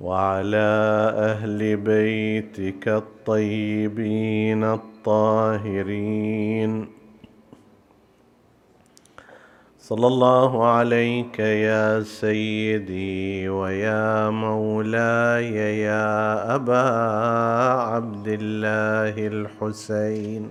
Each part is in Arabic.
وعلى أهل بيتك الطيبين الطاهرين. صلى الله عليك يا سيدي ويا مولاي يا أبا عبد الله الحسين.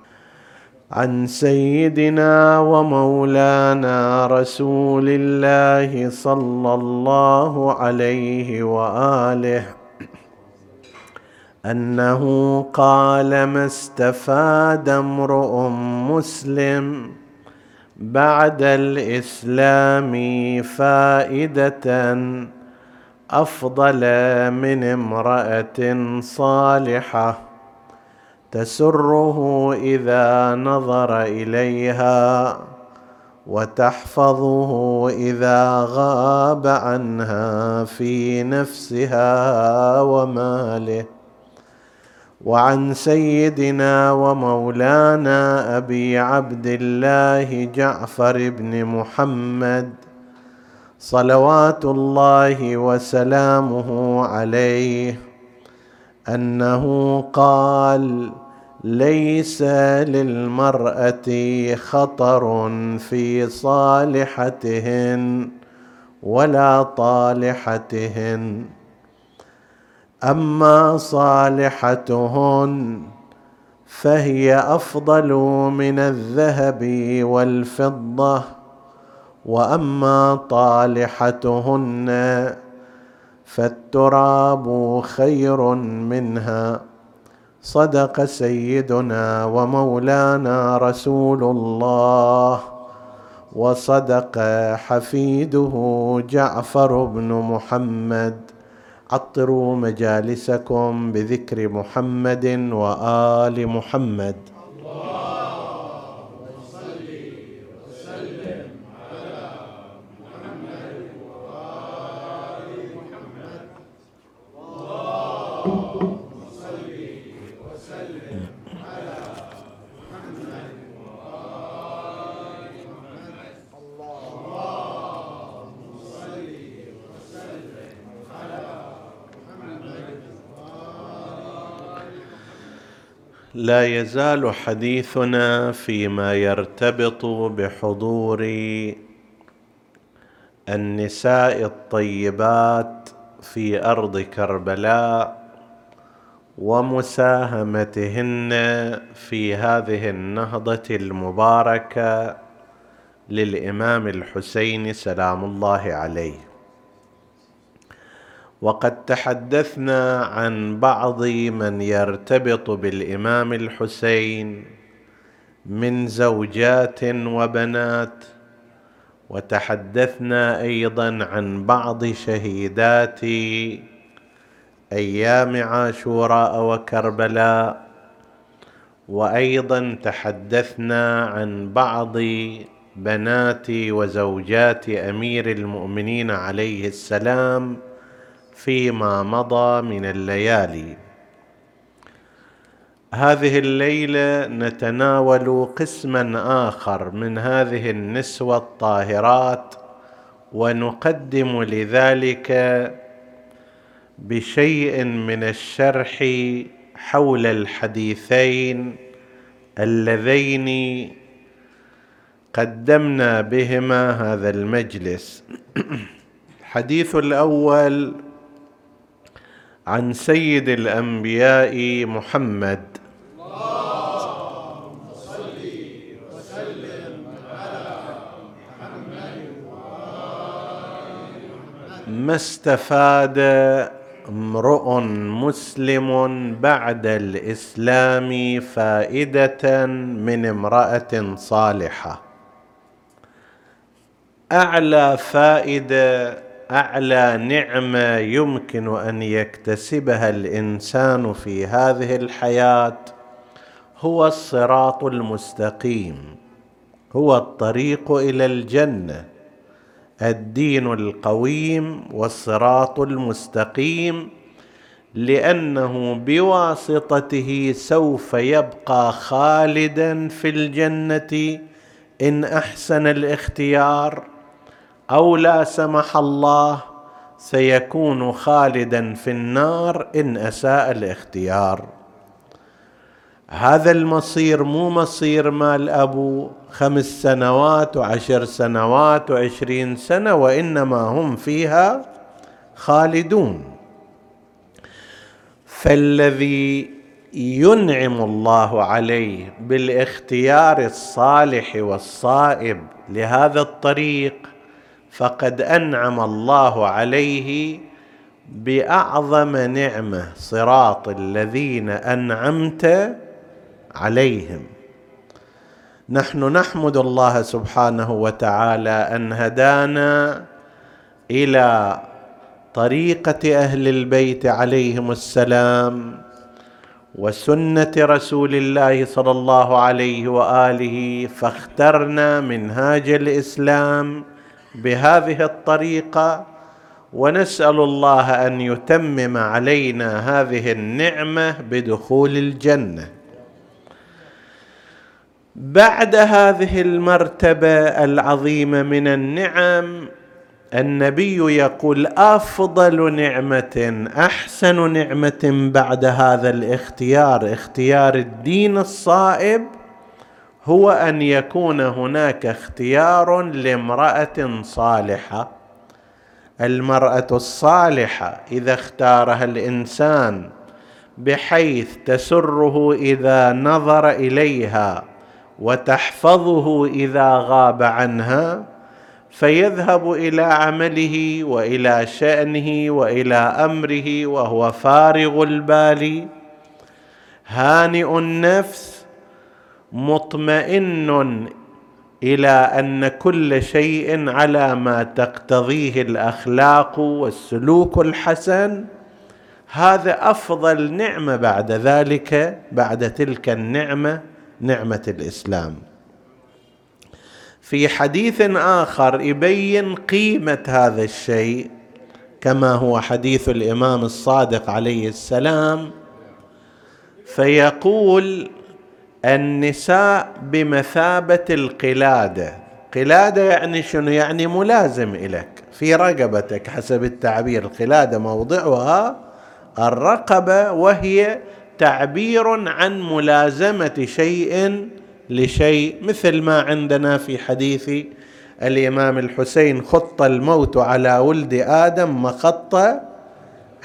عن سيدنا ومولانا رسول الله صلى الله عليه وآله. أنه قال ما استفاد امرؤ مسلم بعد الإسلام فائدة أفضل من امرأة صالحة تسره إذا نظر إليها وتحفظه إذا غاب عنها في نفسها وماله. وعن سيدنا ومولانا أبي عبد الله جعفر بن محمد صلوات الله وسلامه عليه أنه قال ليس للمرأة خطر في صالحتهن ولا طالحتهن. أما صالحتهن فهي أفضل من الذهب والفضة. وأما طالحتهن فالتراب خير منها. صدق سيدنا ومولانا رسول الله وصدق حفيده جعفر بن محمد. عطروا مجالسكم بذكر محمد وآل محمد لا يزال حديثنا فيما يرتبط بحضور النساء الطيبات في أرض كربلاء ومساهمتهن في هذه النهضة المباركة للإمام الحسين سلام الله عليه. وقد تحدثنا عن بعض من يرتبط بالإمام الحسين من زوجات وبنات وتحدثنا أيضا عن بعض شهيدات أيام عاشوراء وكربلاء وأيضا تحدثنا عن بعض بنات وزوجات أمير المؤمنين عليه السلام فيما مضى من الليالي. هذه الليلة نتناول قسما آخر من هذه النسوة الطاهرات ونقدم لذلك بشيء من الشرح حول الحديثين اللذين قدمنا بهما هذا المجلس. الحديث الأول عن سيد الأنبياء محمد. ما استفاد امرؤ مسلم بعد الإسلام فائدة من امرأة صالحة؟ أعلى فائدة أعلى نعمة يمكن أن يكتسبها الإنسان في هذه الحياة هو الصراط المستقيم هو الطريق إلى الجنة الدين القويم والصراط المستقيم لأنه بواسطته سوف يبقى خالدا في الجنة. إن أحسن الاختيار أو لا سمح الله سيكون خالدا في النار إن أساء الاختيار. هذا المصير مو مصير مال أبو خمس سنوات وعشر سنوات وعشرين سنة وإنما هم فيها خالدون. فالذي ينعم الله عليه بالاختيار الصالح والصائب لهذا الطريق فقد أنعم الله عليه بأعظم نعمة صراط الذين أنعمت عليهم. نحن نحمد الله سبحانه وتعالى أن هدانا إلى طريقة أهل البيت عليهم السلام وسنة رسول الله صلى الله عليه وآله فاخترنا منهاج الإسلام بهذه الطريقة ونسأل الله أن يتمم علينا هذه النعمة بدخول الجنة. بعد هذه المرتبة العظيمة من النعم النبي يقول أفضل نعمة أحسن نعمة بعد هذا الاختيار اختيار الدين الصائب هو أن يكون هناك اختيار لامرأة صالحة. المرأة الصالحة إذا اختارها الإنسان بحيث تسره إذا نظر إليها وتحفظه إذا غاب عنها فيذهب إلى عمله وإلى شأنه وإلى أمره وهو فارغ البال. هانئ النفس مطمئن إلى أن كل شيء على ما تقتضيه الأخلاق والسلوك الحسن. هذا أفضل نعمة بعد ذلك بعد تلك النعمة نعمة الإسلام. في حديث آخر يبين قيمة هذا الشيء كما هو حديث الإمام الصادق عليه السلام فيقول النساء بمثابة القلادة. قلادة يعني شنو؟ يعني ملازم إليك في رقبتك حسب التعبير. القلادة موضعها الرقبة وهي تعبير عن ملازمة شيء لشيء. مثل ما عندنا في حديث الإمام الحسين خط الموت على ولد آدم مخط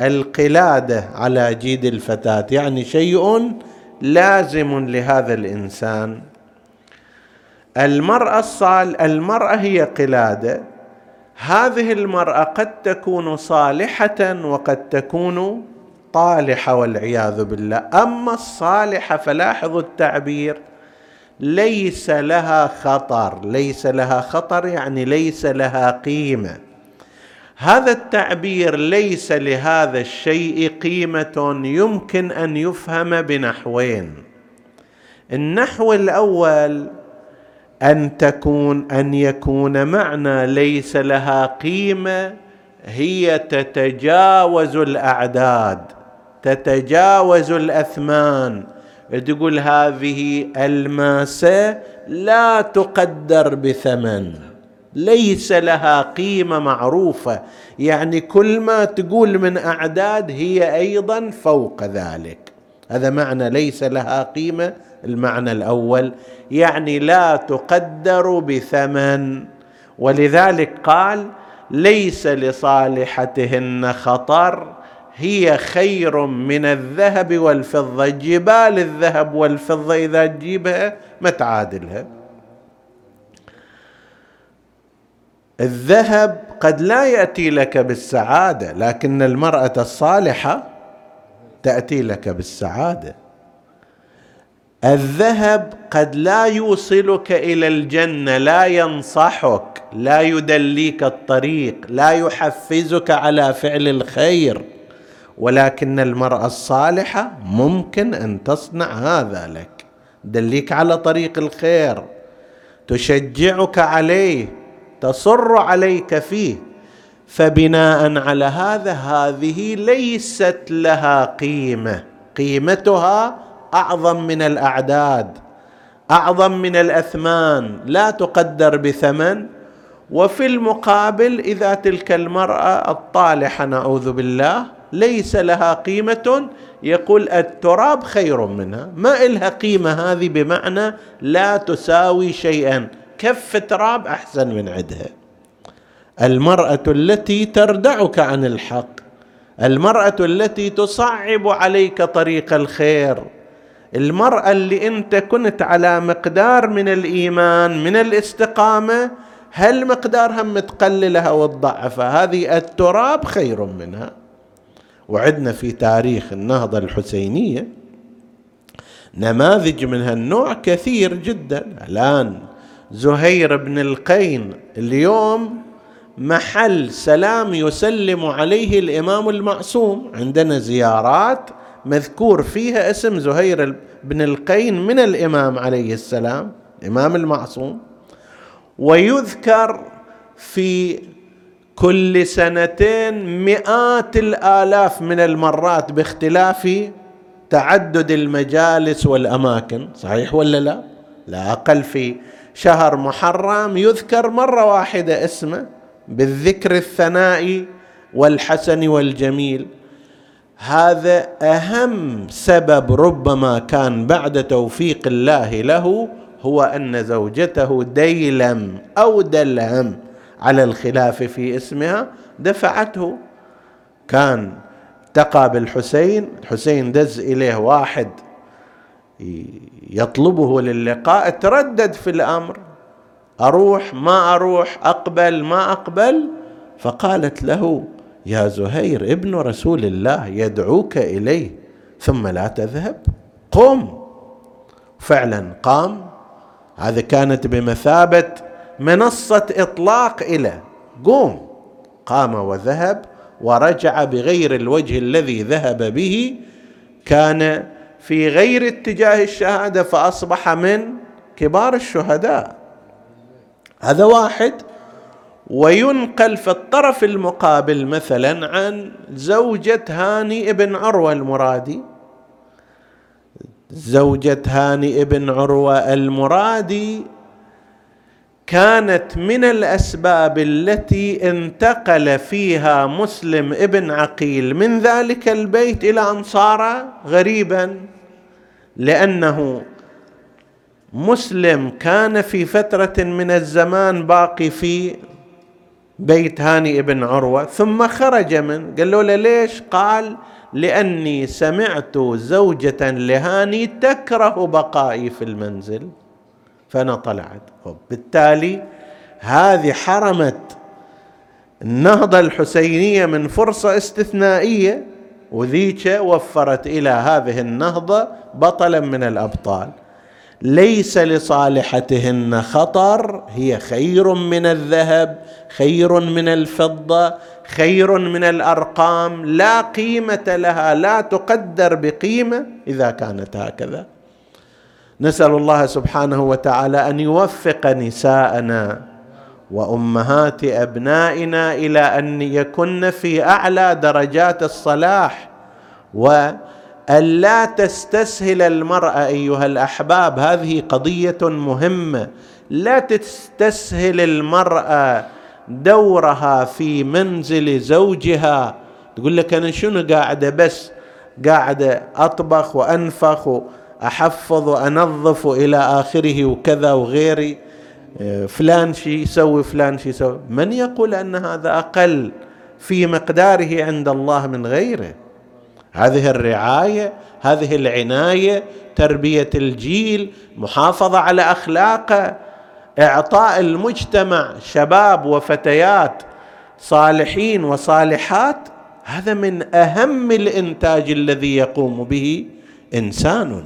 القلادة على جيد الفتاة. يعني شيء لازم لهذا الإنسان. المرأة الصال المرأة هي قلادة. هذه المرأة قد تكون صالحة وقد تكون طالحة والعياذ بالله. أما الصالحة فلاحظوا التعبير ليس لها خطر. ليس لها خطر يعني ليس لها قيمة. هذا التعبير ليس لهذا الشيء قيمة يمكن أن يفهم بنحوين. النحو الأول أن تكون أن يكون معنى ليس لها قيمة هي تتجاوز الأعداد تتجاوز الأثمان. تقول هذه ألماسة لا تقدر بثمن. ليس لها قيمة معروفة. يعني كل ما تقول من أعداد هي أيضا فوق ذلك. هذا معنى ليس لها قيمة المعنى الأول. يعني لا تقدر بثمن. ولذلك قال ليس لصالحتهن خطر. هي خير من الذهب والفضة. جبال الذهب والفضة إذا تجيبها ما تعادلها. الذهب قد لا يأتي لك بالسعادة لكن المرأة الصالحة تأتي لك بالسعادة. الذهب قد لا يوصلك إلى الجنة لا ينصحك لا يدليك الطريق لا يحفزك على فعل الخير. ولكن المرأة الصالحة ممكن أن تصنع هذا لك دليك على طريق الخير تشجعك عليه تصر عليك فيه فبناء على هذا هذه ليست لها قيمة. قيمتها أعظم من الأعداد أعظم من الأثمان. لا تقدر بثمن. وفي المقابل إذا تلك المرأة الطالحة نعوذ بالله ليس لها قيمة يقول التراب خير منها. ما إلها قيمة هذه بمعنى لا تساوي شيئا. كف تراب أحسن من عدها. المرأة التي تردعك عن الحق المرأة التي تصعب عليك طريق الخير المرأة اللي أنت كنت على مقدار من الإيمان من الاستقامة هل مقدارها متقللها وتضعفها هذه التراب خير منها. وعدنا في تاريخ النهضة الحسينية نماذج من هالنوع كثير جدا. الآن زهير بن القين. اليوم محل سلام يسلم عليه الإمام المعصوم. عندنا زيارات مذكور فيها اسم زهير بن القين من الإمام عليه السلام الإمام المعصوم. ويذكر في كل سنتين مئات الآلاف من المرات باختلاف تعدد المجالس والأماكن. صحيح ولا لا؟ لا أقل في شهر محرم يذكر مرة واحدة اسمه بالذكر الثنائي والحسن والجميل. هذا أهم سبب ربما كان بعد توفيق الله له هو أن زوجته ديلم أو دلهم على الخلاف في اسمها دفعته. كان التقى بالحسين الحسين دز إليه واحد يطلبه للقاء. تردد في الأمر. أروح ما أروح أقبل ما أقبل. فقالت له يا زهير ابن رسول الله يدعوك إليه ثم لا تذهب. قم. فعلا قام. هذا كانت بمثابة منصة إطلاق إلى. قوم. قام وذهب ورجع بغير الوجه الذي ذهب به. كان في غير اتجاه الشهادة فأصبح من كبار الشهداء. هذا واحد. وينقل في الطرف المقابل مثلا عن زوجة هاني ابن عروة المرادي. زوجة هاني ابن عروة المرادي كانت من الأسباب التي انتقل فيها مسلم ابن عقيل من ذلك البيت إلى ان صار غريبا. لأنه مسلم كان في فترة من الزمان باقي في بيت هاني ابن عروة ثم خرج من قال له ليش؟ قال لأني سمعت زوجة لهاني تكره بقائي في المنزل فانا طلعت بالتالي هذه حرمت النهضة الحسينية من فرصة استثنائية وذيك وفرت إلى هذه النهضة بطلا من الأبطال. ليس لصالحتهن خطر هي خير من الذهب خير من الفضة خير من الأرقام لا قيمة لها لا تقدر بقيمة إذا كانت هكذا. نسأل الله سبحانه وتعالى أن يوفق نساءنا. وأمهات أبنائنا إلى أن يكن في أعلى درجات الصلاح وأن لا تستسهل المرأة أيها الأحباب هذه قضية مهمة. لا تستسهل المرأة دورها في منزل زوجها. تقول لك أنا شنو قاعدة؟ بس قاعدة أطبخ وأنفخ احفظ وأنظف إلى آخره وكذا وغيري. فلان شي يسوي فلان شي يسوي. من يقول أن هذا أقل في مقداره عند الله من غيره؟ هذه الرعاية هذه العناية تربية الجيل محافظة على أخلاقه إعطاء المجتمع شباب وفتيات صالحين وصالحات. هذا من أهم الإنتاج الذي يقوم به إنسان.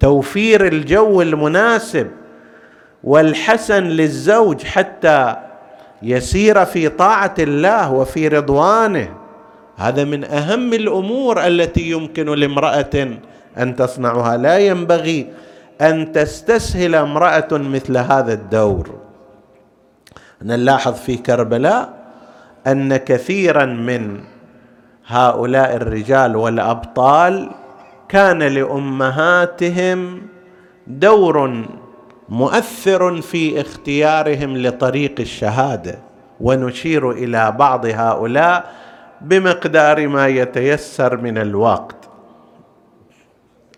توفير الجو المناسب. والحسن للزوج حتى يسير في طاعة الله وفي رضوانه. هذا من أهم الأمور التي يمكن لامرأة أن تصنعها. لا ينبغي أن تستسهل امرأة مثل هذا الدور. نلاحظ في كربلاء أن كثيرا من هؤلاء الرجال والأبطال كان لأمهاتهم دور مؤثر في اختيارهم لطريق الشهادة ونشير إلى بعض هؤلاء بمقدار ما يتيسر من الوقت.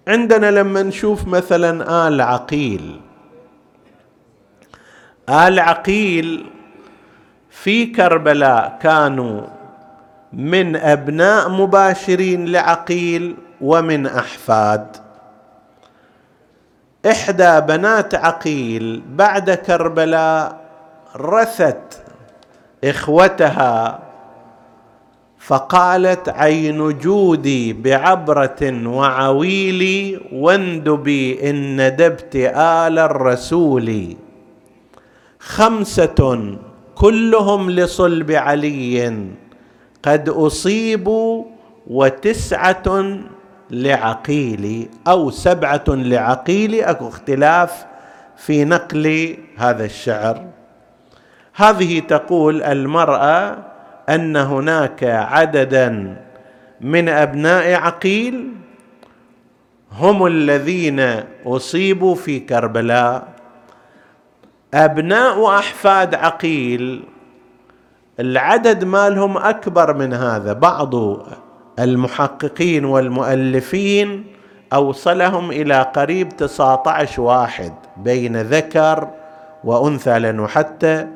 عندنا لما نشوف مثلا آل عقيل. آل عقيل في كربلاء كانوا من أبناء مباشرين لعقيل ومن أحفاد. إحدى بنات عقيل بعد كربلاء رثت إخوتها فقالت عين جودي بعبرة وعويلي واندبي إن ندبت آل الرسول. خمسة كلهم لصلب علي قد أصيبوا وتسعة لعقيل أو سبعة لعقيل أكو اختلاف في نقل هذا الشعر. هذه تقول المرأة أن هناك عددا من أبناء عقيل هم الذين أصيبوا في كربلاء. أبناء أحفاد عقيل العدد مالهم أكبر من هذا بعض المحققين والمؤلفين أوصلهم إلى قريب 19 واحد بين ذكر وأنثى لأنه حتى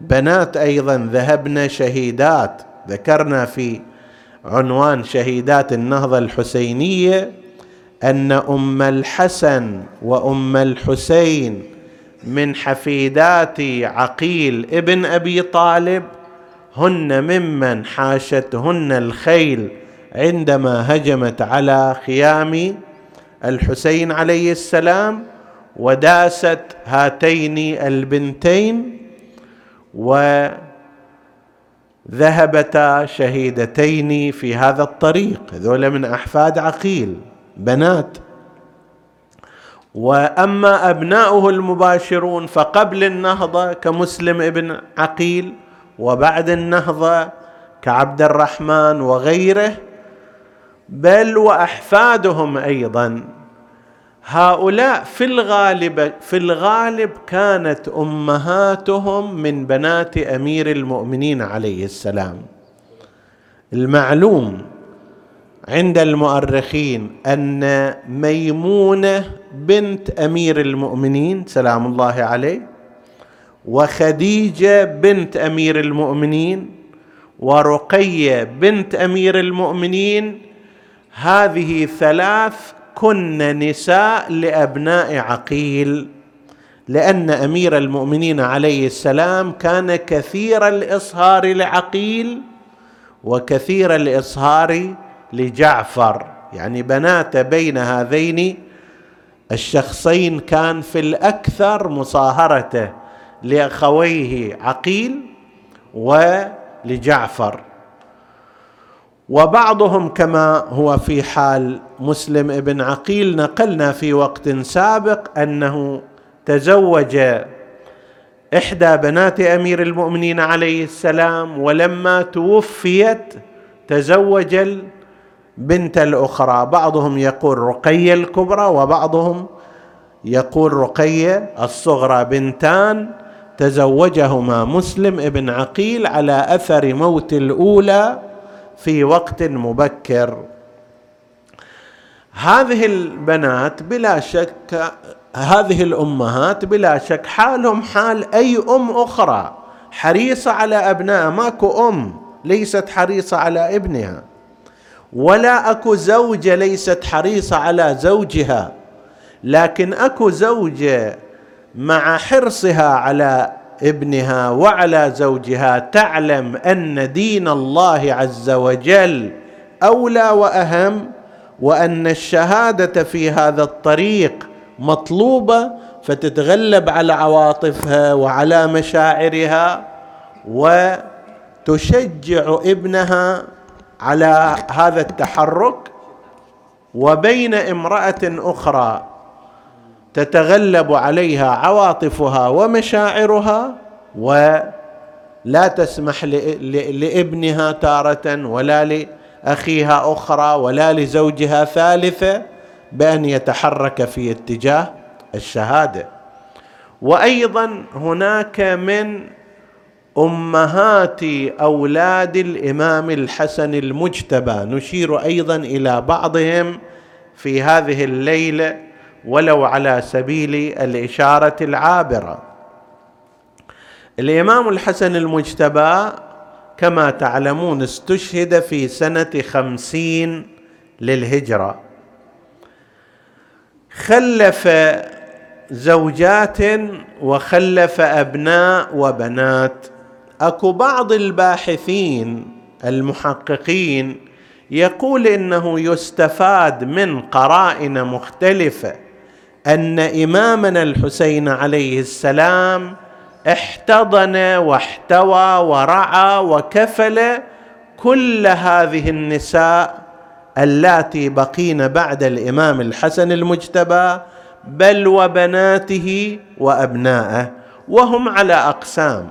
بنات أيضا ذهبن شهيدات. ذكرنا في عنوان شهيدات النهضة الحسينية أن أم الحسن وأم الحسين من حفيدات عقيل ابن أبي طالب هن ممن حاشتهن الخيل. عندما هجمت على خيام الحسين عليه السلام وداست هاتين البنتين وذهبتا شهيدتين في هذا الطريق. هذول من أحفاد عقيل بنات. وأما أبناؤه المباشرون فقبل النهضة كمسلم ابن عقيل وبعد النهضة كعبد الرحمن وغيره بل وأحفادهم أيضا. هؤلاء في الغالب في الغالب كانت أمهاتهم من بنات أمير المؤمنين عليه السلام. المعلوم عند المؤرخين أن ميمونة بنت أمير المؤمنين سلام الله عليه وخديجة بنت أمير المؤمنين ورقية بنت أمير المؤمنين هذه ثلاث كن نساء لأبناء عقيل لأن أمير المؤمنين عليه السلام كان كثير الإصهار لعقيل وكثير الإصهار لجعفر. يعني بنات بين هذين الشخصين كان في الأكثر مصاهرته لأخويه عقيل ولجعفر. وبعضهم كما هو في حال مسلم ابن عقيل نقلنا في وقت سابق أنه تزوج إحدى بنات أمير المؤمنين عليه السلام ولما توفيت تزوج البنت الأخرى. بعضهم يقول رقيه الكبرى وبعضهم يقول رقيه الصغرى. بنتان تزوجهما مسلم ابن عقيل على أثر موت الأولى في وقت مبكر. هذه البنات بلا شك هذه الأمهات بلا شك حالهم حال أي أم أخرى. حريصة على ابنائها ماكو أم ليست حريصة على ابنها. ولا أكو زوجة ليست حريصة على زوجها. لكن أكو زوجة مع حرصها على ابنها وعلى زوجها تعلم أن دين الله عز وجل أولى وأهم وأن الشهادة في هذا الطريق مطلوبة فتتغلب على عواطفها وعلى مشاعرها وتشجع ابنها على هذا التحرك وبين امرأة أخرى. تتغلب عليها عواطفها ومشاعرها ولا تسمح لابنها تارة ولا لأخيها أخرى ولا لزوجها ثالثة بأن يتحرك في اتجاه الشهادة. وأيضا هناك من أمهات أولاد الإمام الحسن المجتبى. نشير أيضا إلى بعضهم في هذه الليلة ولو على سبيل الإشارة العابرة. الإمام الحسن المجتبى كما تعلمون استشهد في سنة خمسين للهجرة. خلف زوجات وخلف أبناء وبنات. أكو بعض الباحثين المحققين يقول إنه يستفاد من قرائن مختلفة أن إمامنا الحسين عليه السلام احتضن واحتوى ورعى وكفل كل هذه النساء اللاتي بقين بعد الإمام الحسن المجتبى بل وبناته وأبنائه وهم على أقسام.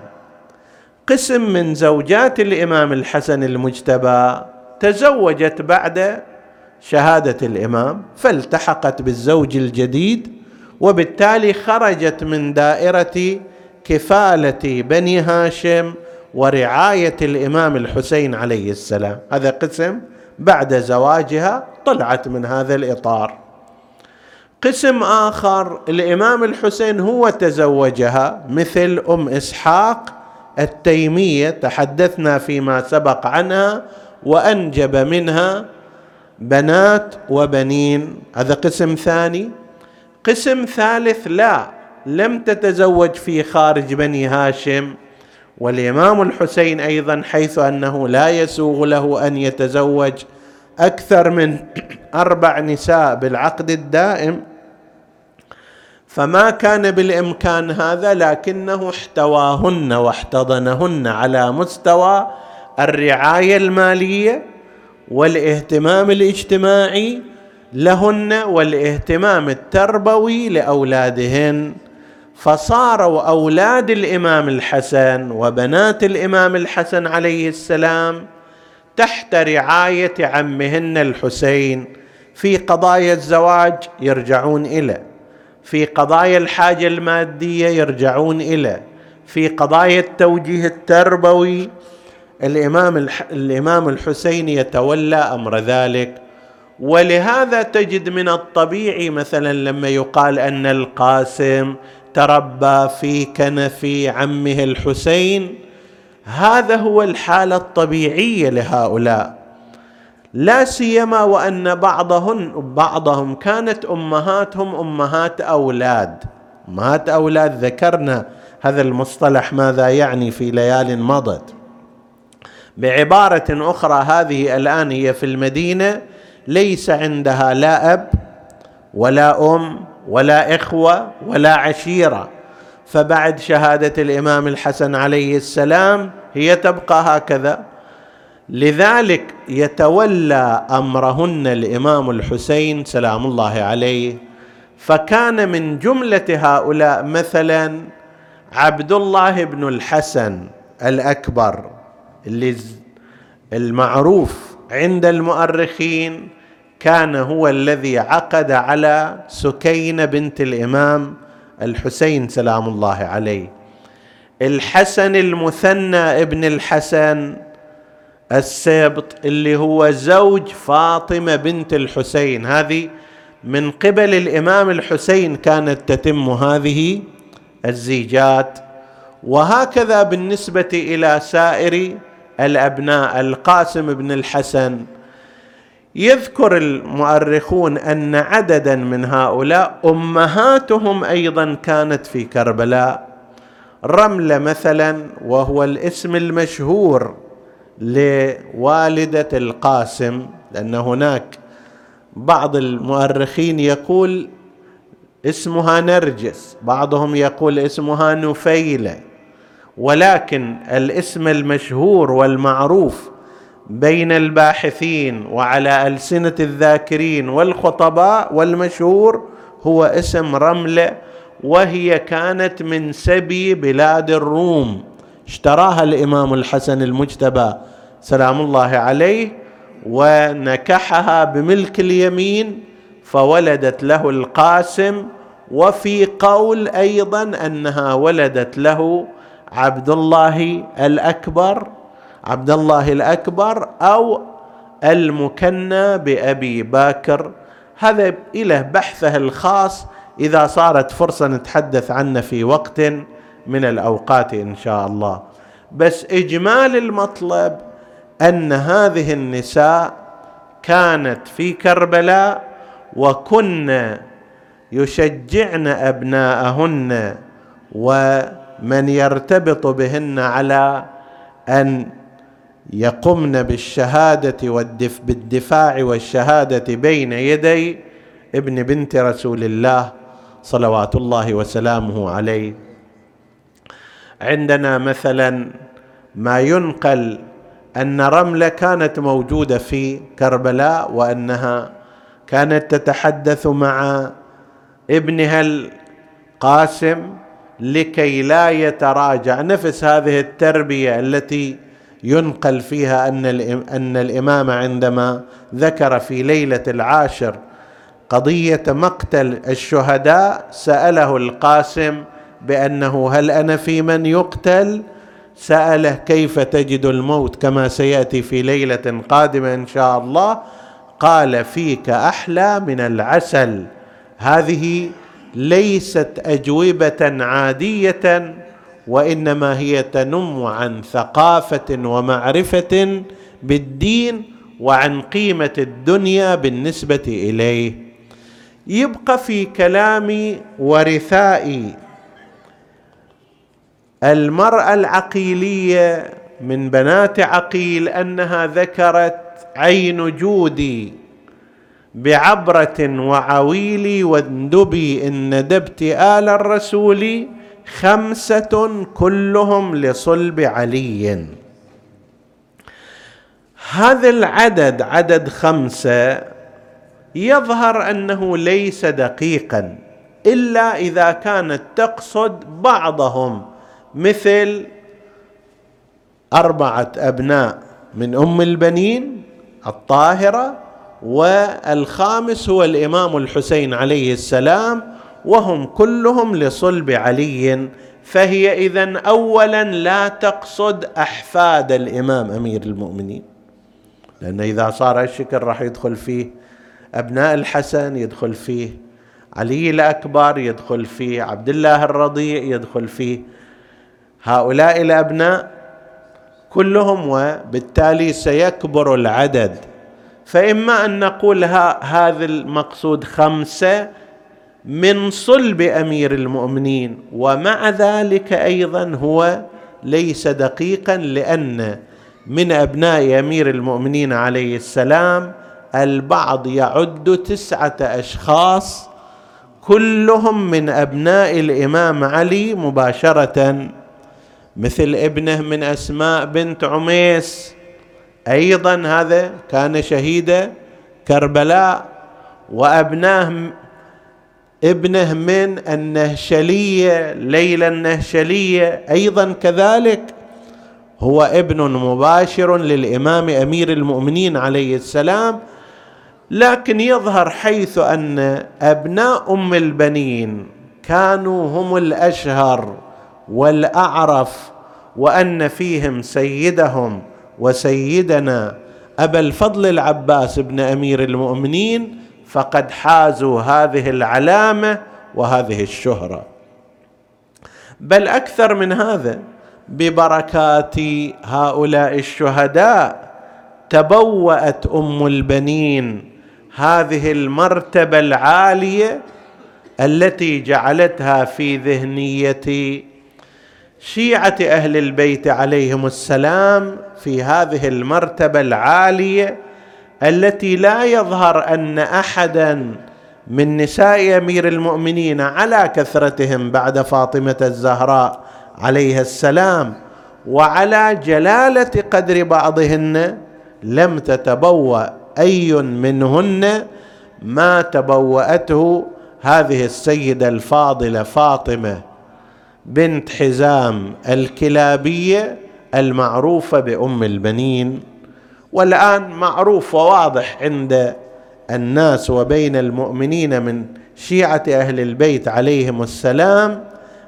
قسم من زوجات الإمام الحسن المجتبى تزوجت بعد شهادة الإمام فالتحقت بالزوج الجديد وبالتالي خرجت من دائرة كفالة بني هاشم ورعاية الإمام الحسين عليه السلام. هذا قسم بعد زواجها طلعت من هذا الإطار. قسم آخر الامام الحسين هو تزوجها مثل أم إسحاق التيمية تحدثنا فيما سبق عنها وأنجب منها بنات وبنين. هذا قسم ثاني. قسم ثالث لا لم تتزوج في خارج بني هاشم. والإمام الحسين أيضا حيث أنه لا يسوغ له أن يتزوج أكثر من أربع نساء بالعقد الدائم. فما كان بالإمكان هذا لكنه احتواهن واحتضنهن على مستوى الرعاية المالية. والاهتمام الاجتماعي لهن والاهتمام التربوي لأولادهن. فصاروا أولاد الإمام الحسن وبنات الإمام الحسن عليه السلام تحت رعاية عمهن الحسين. في قضايا الزواج يرجعون إلى في قضايا الحاجة المادية يرجعون إلى في قضايا التوجيه التربوي الإمام الإمام الحسين يتولى أمر ذلك. ولهذا تجد من الطبيعي مثلا لما يقال أن القاسم تربى في كنف عمه الحسين هذا هو الحالة الطبيعية لهؤلاء. لا سيما وأن بعضهن بعضهم كانت أمهاتهم أمهات أولاد. امهات أولاد ذكرنا هذا المصطلح ماذا يعني في ليال مضت. بعبارة أخرى هذه الآن هي في المدينة ليس عندها لا أب ولا أم ولا إخوة ولا عشيرة. فبعد شهادة الإمام الحسن عليه السلام هي تبقى هكذا. لذلك يتولى أمرهن الإمام الحسين سلام الله عليه فكان من جملة هؤلاء مثلا عبد الله بن الحسن الأكبر. اللي المعروف عند المؤرخين كان هو الذي عقد على سكينه بنت الإمام الحسين سلام الله عليه. الحسن المثنى ابن الحسن السبط اللي هو زوج فاطمة بنت الحسين. هذه من قبل الإمام الحسين كانت تتم هذه الزيجات. وهكذا بالنسبة إلى سائر الأبناء القاسم بن الحسن. يذكر المؤرخون أن عددا من هؤلاء أمهاتهم أيضا كانت في كربلاء. رمله مثلا وهو الاسم المشهور لوالدة القاسم لأن هناك بعض المؤرخين يقول اسمها نرجس بعضهم يقول اسمها نفيلة. ولكن الاسم المشهور والمعروف بين الباحثين وعلى ألسنة الذاكرين والخطباء والمشهور هو اسم رمله وهي كانت من سبي بلاد الروم. اشتراها الإمام الحسن المجتبى سلام الله عليه ونكحها بملك اليمين فولدت له القاسم وفي قول أيضا أنها ولدت له عبد الله الأكبر عبد الله الأكبر أو المكنى بأبي باكر. هذا له بحثه الخاص. إذا صارت فرصة نتحدث عنه في وقت من الأوقات إن شاء الله. بس إجمال المطلب أن هذه النساء كانت في كربلاء وكن يشجعن أبناءهن ومن يرتبط بهن على أن يقمن بالشهادة والدف بالدفاع والشهادة بين يدي ابن بنت رسول الله صلوات الله وسلامه عليه. عندنا مثلا ما ينقل أن رملة كانت موجودة في كربلاء وأنها كانت تتحدث مع ابنها القاسم لكي لا يتراجع. نفس هذه التربية التي ينقل فيها أن أن الإمام عندما ذكر في ليلة العاشر قضية مقتل الشهداء سأله القاسم بأنه هل أنا في من يقتل؟ سأله كيف تجد الموت كما سيأتي في ليلة قادمة إن شاء الله؟ قال فيك أحلى من العسل. هذه ليست أجوبة عادية وإنما هي تنم عن ثقافة ومعرفة بالدين وعن قيمة الدنيا بالنسبة إليه. يبقى في كلام ورثائي. المرأة العقيلية من بنات عقيل أنها ذكرت عين جودي. بعبرة وعويلي واندبي إن ندبت آل الرسول خمسة كلهم لصلب علي. هذا العدد عدد خمسة يظهر أنه ليس دقيقا إلا إذا كانت تقصد بعضهم مثل أربعة أبناء من أم البنين الطاهرة والخامس هو الإمام الحسين عليه السلام وهم كلهم لصلب علي. فهي اذا اولا لا تقصد أحفاد الإمام أمير المؤمنين لأن إذا صار الشكل راح يدخل فيه أبناء الحسن يدخل فيه علي الأكبر يدخل فيه عبد الله الرضيع يدخل فيه هؤلاء الأبناء كلهم وبالتالي سيكبر العدد. فإما أن نقول هذا المقصود خمسة من صلب أمير المؤمنين ومع ذلك أيضا هو ليس دقيقا لأن من أبناء أمير المؤمنين عليه السلام البعض يعد تسعة أشخاص كلهم من أبناء الإمام علي مباشرة مثل ابنه من أسماء بنت عميس أيضا هذا كان شهيد كربلاء وأبناه ابنه من النهشلية ليلى النهشلية. أيضا كذلك هو ابن مباشر للإمام أمير المؤمنين عليه السلام. لكن يظهر حيث أن أبناء أم البنين كانوا هم الأشهر والأعرف وأن فيهم سيدهم. وسيدنا أبا الفضل العباس بن أمير المؤمنين فقد حازوا هذه العلامة وهذه الشهرة. بل أكثر من هذا ببركات هؤلاء الشهداء تبوأت أم البنين هذه المرتبة العالية التي جعلتها في ذهنية شيعة أهل البيت عليهم السلام في هذه المرتبة العالية التي لا يظهر أن أحدا من نساء أمير المؤمنين على كثرتهم بعد فاطمة الزهراء عليها السلام وعلى جلالة قدر بعضهن لم تتبوأ أي منهن ما تبوأته هذه السيدة الفاضلة فاطمة. بنت حزام الكلابية المعروفة بأم البنين والآن معروف وواضح عند الناس وبين المؤمنين من شيعة أهل البيت عليهم السلام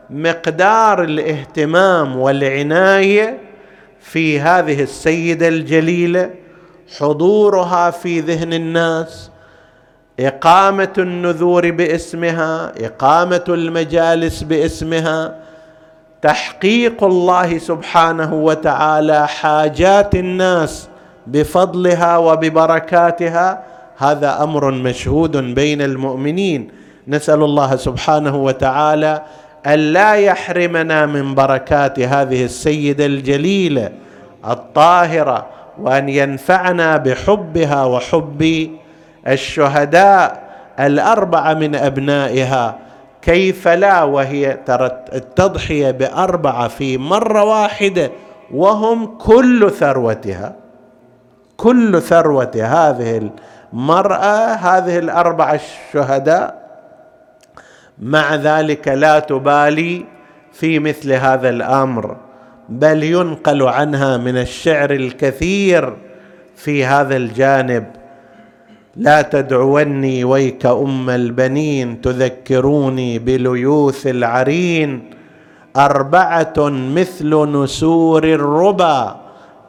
مقدار الاهتمام والعناية في هذه السيدة الجليلة حضورها في ذهن الناس إقامة النذور باسمها إقامة المجالس باسمها تحقيق الله سبحانه وتعالى حاجات الناس بفضلها وببركاتها هذا أمر مشهود بين المؤمنين. نسأل الله سبحانه وتعالى الا يحرمنا من بركات هذه السيدة الجليلة الطاهرة وأن ينفعنا بحبها وحب الشهداء الأربعة من أبنائها. كيف لا؟ وهي ترى التضحيه بأربعة في مرة واحدة وهم كل ثروتها. كل ثروه هذه المرأة هذه الأربعة الشهداء. مع ذلك لا تبالي في مثل هذا الأمر بل ينقل عنها من الشعر الكثير في هذا الجانب. لا تدعوني ويك أم البنين تذكروني بليوث العرين أربعة مثل نسور الربا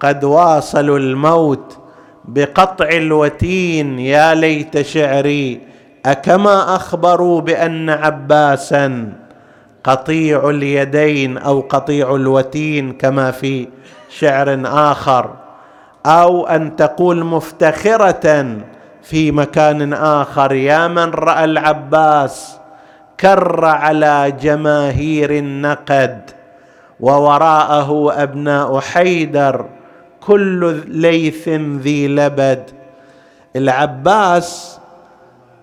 قد واصلوا الموت بقطع الوتين يا ليت شعري أكما أخبروا بأن عباسا قطيع اليدين أو قطيع الوتين كما في شعر آخر أو أن تقول مفتخرة في مكان آخر يا من رأى العباس كر على جماهير النقد ووراءه أبناء حيدر كل ليث ذي لبد. العباس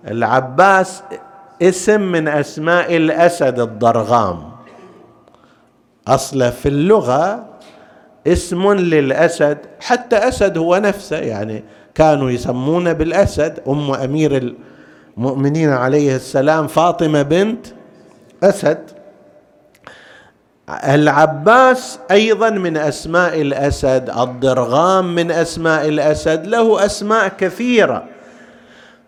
العباس اسم من أسماء الأسد الضرغام. اصله في اللغة اسم للأسد حتى أسد هو نفسه يعني كانوا يسمونه بالأسد. أم أمير المؤمنين عليه السلام فاطمة بنت أسد. العباس أيضا من أسماء الأسد الضرغام من أسماء الأسد له أسماء كثيرة.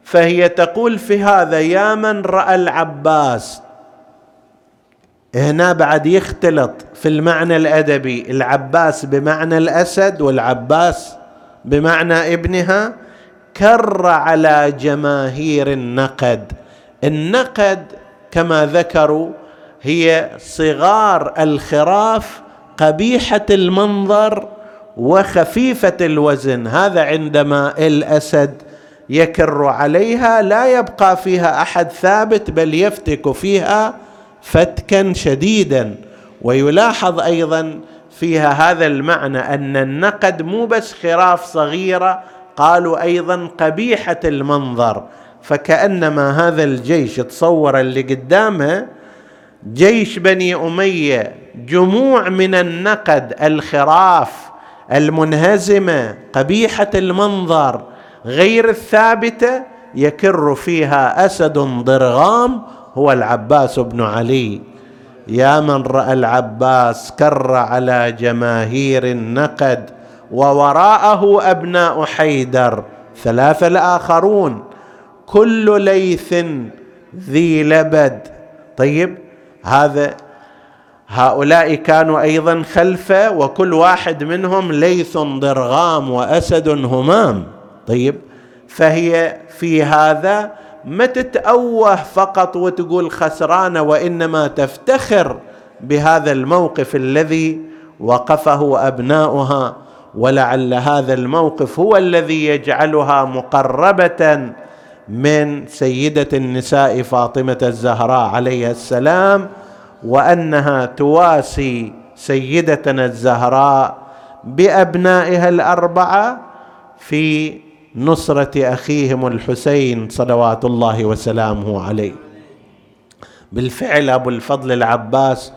فهي تقول في هذا يا من رأى العباس؟ هنا بعد يختلط في المعنى الأدبي العباس بمعنى الأسد والعباس بمعنى ابنها كر على جماهير النقد. النقد كما ذكروا هي صغار الخراف قبيحة المنظر وخفيفة الوزن. هذا عندما الأسد يكر عليها لا يبقى فيها أحد ثابت بل يفتك فيها فتكا شديدا. ويلاحظ أيضا فيها هذا المعنى أن النقد مو بس خراف صغيرة قالوا أيضا قبيحة المنظر. فكأنما هذا الجيش تصور اللي قدامه جيش بني أمية جموع من النقد الخراف المنهزمة قبيحة المنظر غير الثابتة يكر فيها أسد ضرغام هو العباس بن علي. يا من رأى العباس كر على جماهير النقد ووراءه أبناء حيدر ثلاثة الآخرون كل ليث ذي لبد. طيب هذا هؤلاء كانوا أيضا خلفة وكل واحد منهم ليث ضرغام وأسد همام. طيب فهي في هذا ما تتأوه فقط وتقول خسرانة وإنما تفتخر بهذا الموقف الذي وقفه أبناؤها ولعل هذا الموقف هو الذي يجعلها مقربة من سيدة النساء فاطمة الزهراء عليها السلام وأنها تواسي سيدتنا الزهراء بأبنائها الأربعة في نصرة أخيهم الحسين صلوات الله وسلامه عليه. بالفعل أبو الفضل العباس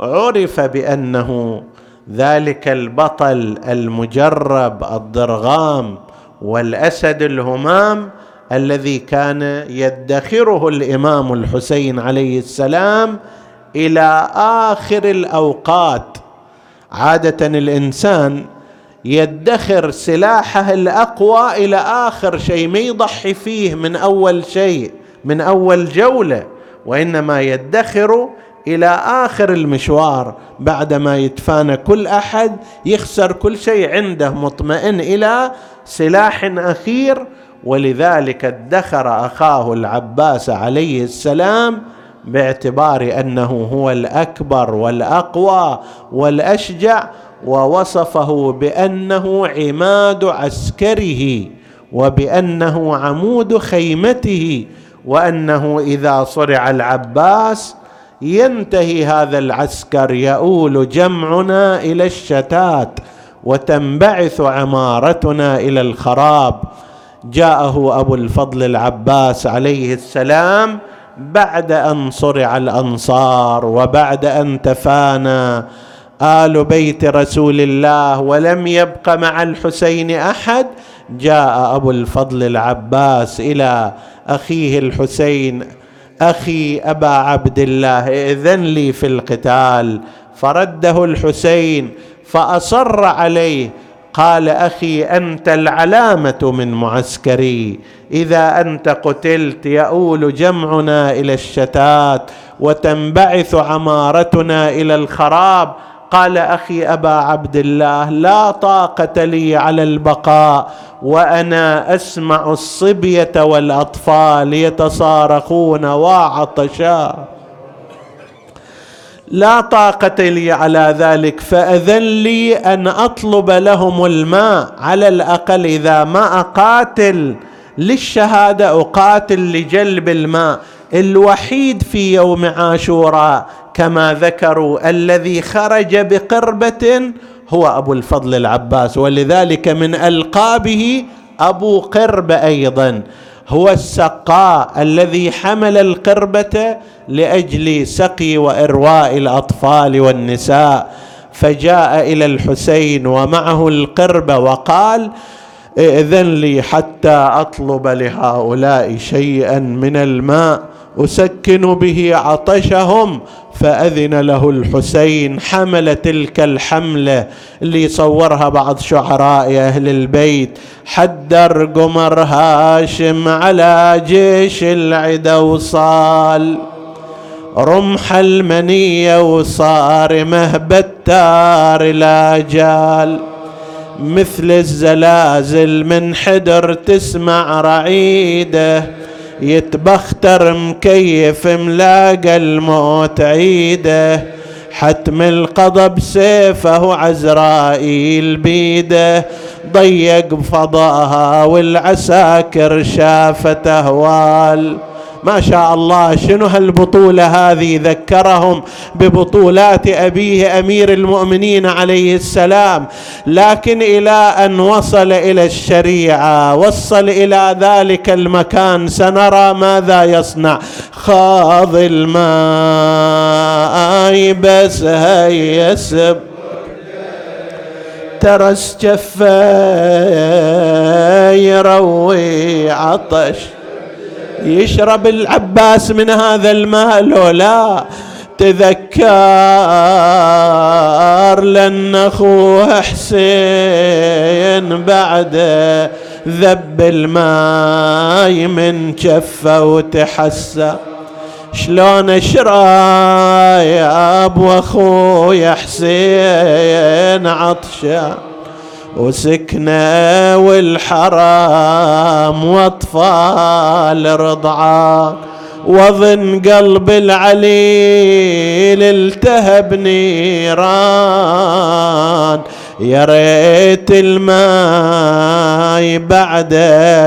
عرف بأنه ذلك البطل المجرب الضرغام والأسد الهمام الذي كان يدخره الإمام الحسين عليه السلام إلى آخر الأوقات. عادة الإنسان يدخر سلاحه الأقوى إلى آخر شيء ما يضحي فيه من أول شيء من أول جولة وإنما يدخر إلى آخر المشوار بعدما يتفانى كل أحد يخسر كل شيء عنده مطمئن إلى سلاح أخير. ولذلك ادخر أخاه العباس عليه السلام باعتبار أنه هو الأكبر والأقوى والأشجع ووصفه بأنه عماد عسكره وبأنه عمود خيمته وأنه إذا صرع العباس ينتهي هذا العسكر يؤول جمعنا إلى الشتات وتنبعث عمارتنا إلى الخراب. جاءه أبو الفضل العباس عليه السلام بعد أن صرع الأنصار وبعد أن تفانى. آل بيت رسول الله ولم يبق مع الحسين أحد. جاء أبو الفضل العباس إلى أخيه الحسين أخي أبا عبد الله ائذن لي في القتال. فرده الحسين فأصر عليه قال أخي أنت العلامة من معسكري. إذا أنت قتلت يؤول جمعنا إلى الشتات وتنبعث عمارتنا إلى الخراب. قال أخي أبا عبد الله لا طاقة لي على البقاء وأنا أسمع الصبية والأطفال يتصارخون وعطشا. لا طاقة لي على ذلك فأذن لي أن أطلب لهم الماء على الأقل إذا ما أقاتل للشهادة أقاتل لجلب الماء الوحيد في يوم عاشوراء. كما ذكروا الذي خرج بقربة هو أبو الفضل العباس ولذلك من ألقابه أبو قرب أيضا. هو السقاء الذي حمل القربة لأجل سقي وإرواء الأطفال والنساء. فجاء إلى الحسين ومعه القربه وقال ائذن لي حتى أطلب لهؤلاء شيئا من الماء أسكن به عطشهم فأذن له الحسين حمل تلك الحمله اللي صورها بعض شعراء أهل البيت. حدر قمر هاشم على جيش العدا وصال رمح المنيه وصار مهبتار لا جال. مثل الزلازل من حدر تسمع رعيده يتبختر مكيف ملاقى الموت عيده حتم القضى بسيفه عزرائيل بيده. ضيق بفضاها والعساكر شافت أهوال. ما شاء الله شنو هالبطولة هذه؟ ذكرهم ببطولات أبيه أمير المؤمنين عليه السلام. لكن إلى أن وصل إلى الشريعة وصل إلى ذلك المكان سنرى ماذا يصنع. خاض الماء بس هيسب ترس جفه يروي عطش. يشرب العباس من هذا الماء لو لا تذكر لأن أخوه حسين بعد ذب الماي من جفه وتحسى. شلون اشرايب واخويا حسين عطشان؟ وسكنة والحرام وأطفال رضعان وظن قلب العليل التهب نيران يا ريت الماي بعد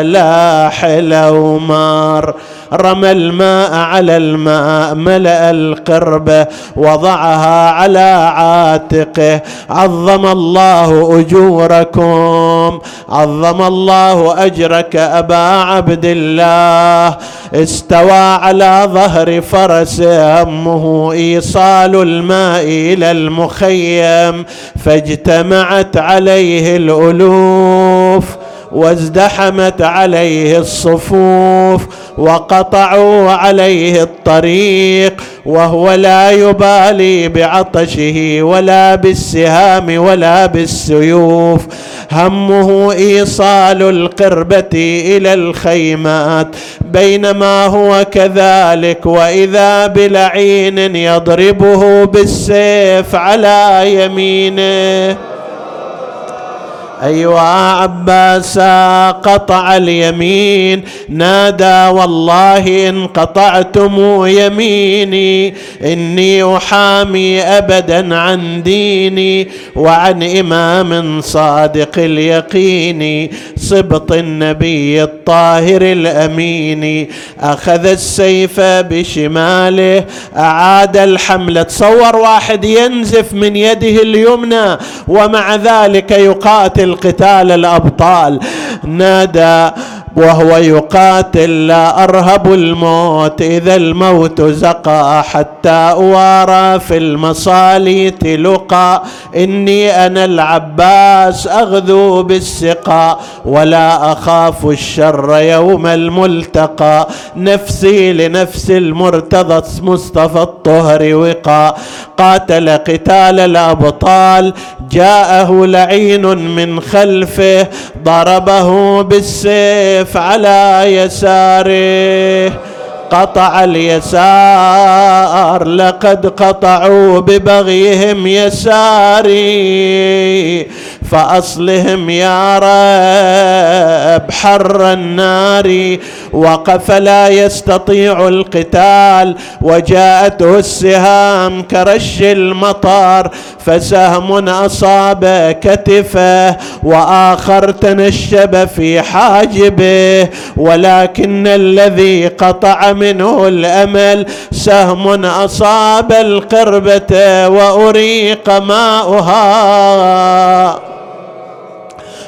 لا حلو مار رمى الماء على الماء ملأ القربة وضعها على عاتقه. عظم الله أجوركم عظم الله أجرك أبا عبد الله. استوى على ظهر فرس همه إيصال الماء إلى المخيم فاجتمعت عليه الألوف. وازدحمت عليه الصفوف وقطعوا عليه الطريق وهو لا يبالي بعطشه ولا بالسهام ولا بالسيوف. همه إيصال القربة إلى الخيمات. بينما هو كذلك وإذا بلعين يضربه بالسيف على يمينه. أيوا عباسا قطع اليمين نادى والله إن قطعتم يميني إني أحامي أبدا عن ديني وعن إمام صادق اليقين صبط النبي الطاهر الأمين. أخذ السيف بشماله أعاد الحملة تصور واحد ينزف من يده اليمنى ومع ذلك يقاتل قتال الأبطال. نادى وهو يقاتل لا أرهب الموت إذا الموت زقى حتى أوارى في المصاليت لقى إني أنا العباس أغذو بالسقى ولا أخاف الشر يوم الملتقى. نفسي لنفس المرتضى مصطفى الطهر وقى. قاتل قتال الأبطال جاءه لعين من خلفه. ضربه بالسيف على يساره. قطع اليسار لقد قطعوا ببغيهم يساري. فأصلهم يا رب حر النار وقف لا يستطيع القتال. وجاءته السهام كرش المطر فسهم أصاب كتفه. وآخر تنشب في حاجبه. ولكن الذي قطع منه الأمل. سهم أصاب القربة وأريق ماؤها.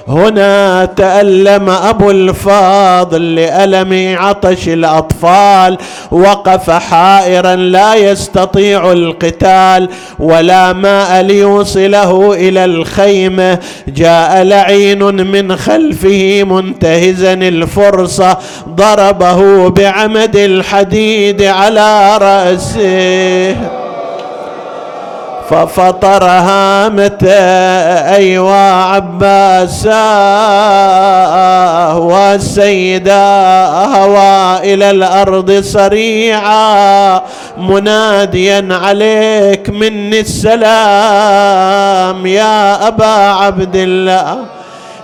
هنا تألم أبو الفاضل لألم عطش الأطفال وقف حائرا لا يستطيع القتال ولا ماء ليوصله إلى الخيمة. جاء لعين من خلفه منتهزا الفرصة ضربه بعمد الحديد على رأسه. ففطر هامته أيوا عباسا والسيدة هوى إلى الأرض صريعا مناديا عليك مني السلام يا أبا عبد الله.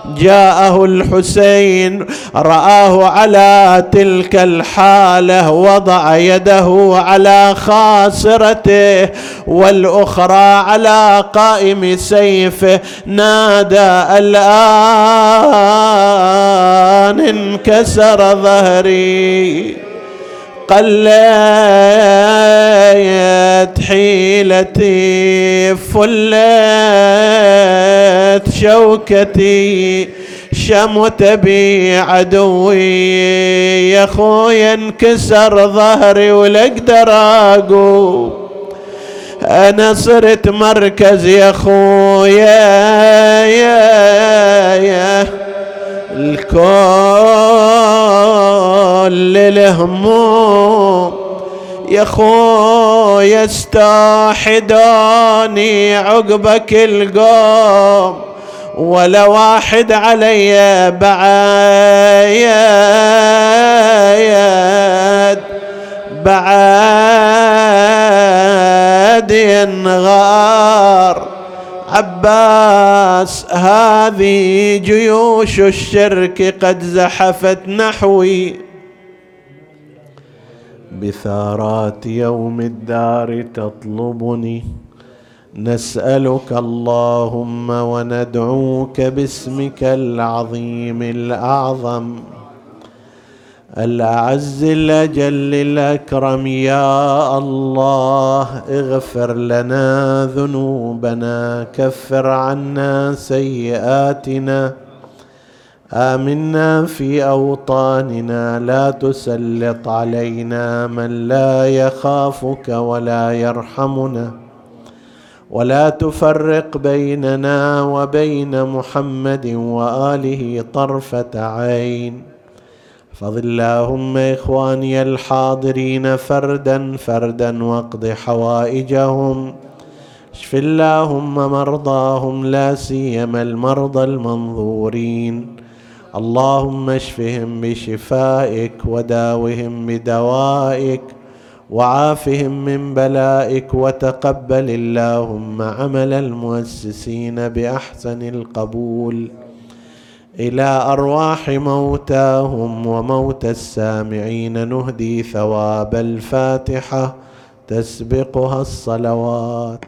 جاءه الحسين رآه على تلك الحالة وضع يده على خاصرته والأخرى على قائم سيفه نادى الآن انكسر ظهري. قليت حيلتي فلت شوكتي. شمت بي عدوي يا خويا انكسر ظهري ولا أقدر أنا صرت مركز يا خويا يا يا الكل الهموم يا خويا استوحدوني عقبك القوم ولا واحد علي بعيد. بعد ينغار عباس هذه جيوش الشرك قد زحفت نحوي. بثارات يوم الدار تطلبني. نسألك اللهم وندعوك باسمك العظيم الأعظم. الأعز الأجل الأكرم يا الله اغفر لنا ذنوبنا كفر عنا سيئاتنا. آمنا في أوطاننا لا تسلط علينا من لا يخافك ولا يرحمنا. ولا تفرق بيننا وبين محمد وآله طرفة عين. احفظ اللهم إخواني الحاضرين فردا فردا واقض حوائجهم. اشف اللهم مرضاهم لا سيما المرضى المنظورين. اللهم اشفهم بشفائك وداوهم بدوائك وعافهم من بلائك وتقبل اللهم عمل المؤسسين بأحسن القبول. إلى أرواح موتاهم وموتى السامعين نهدي ثواب الفاتحة تسبقها الصلوات.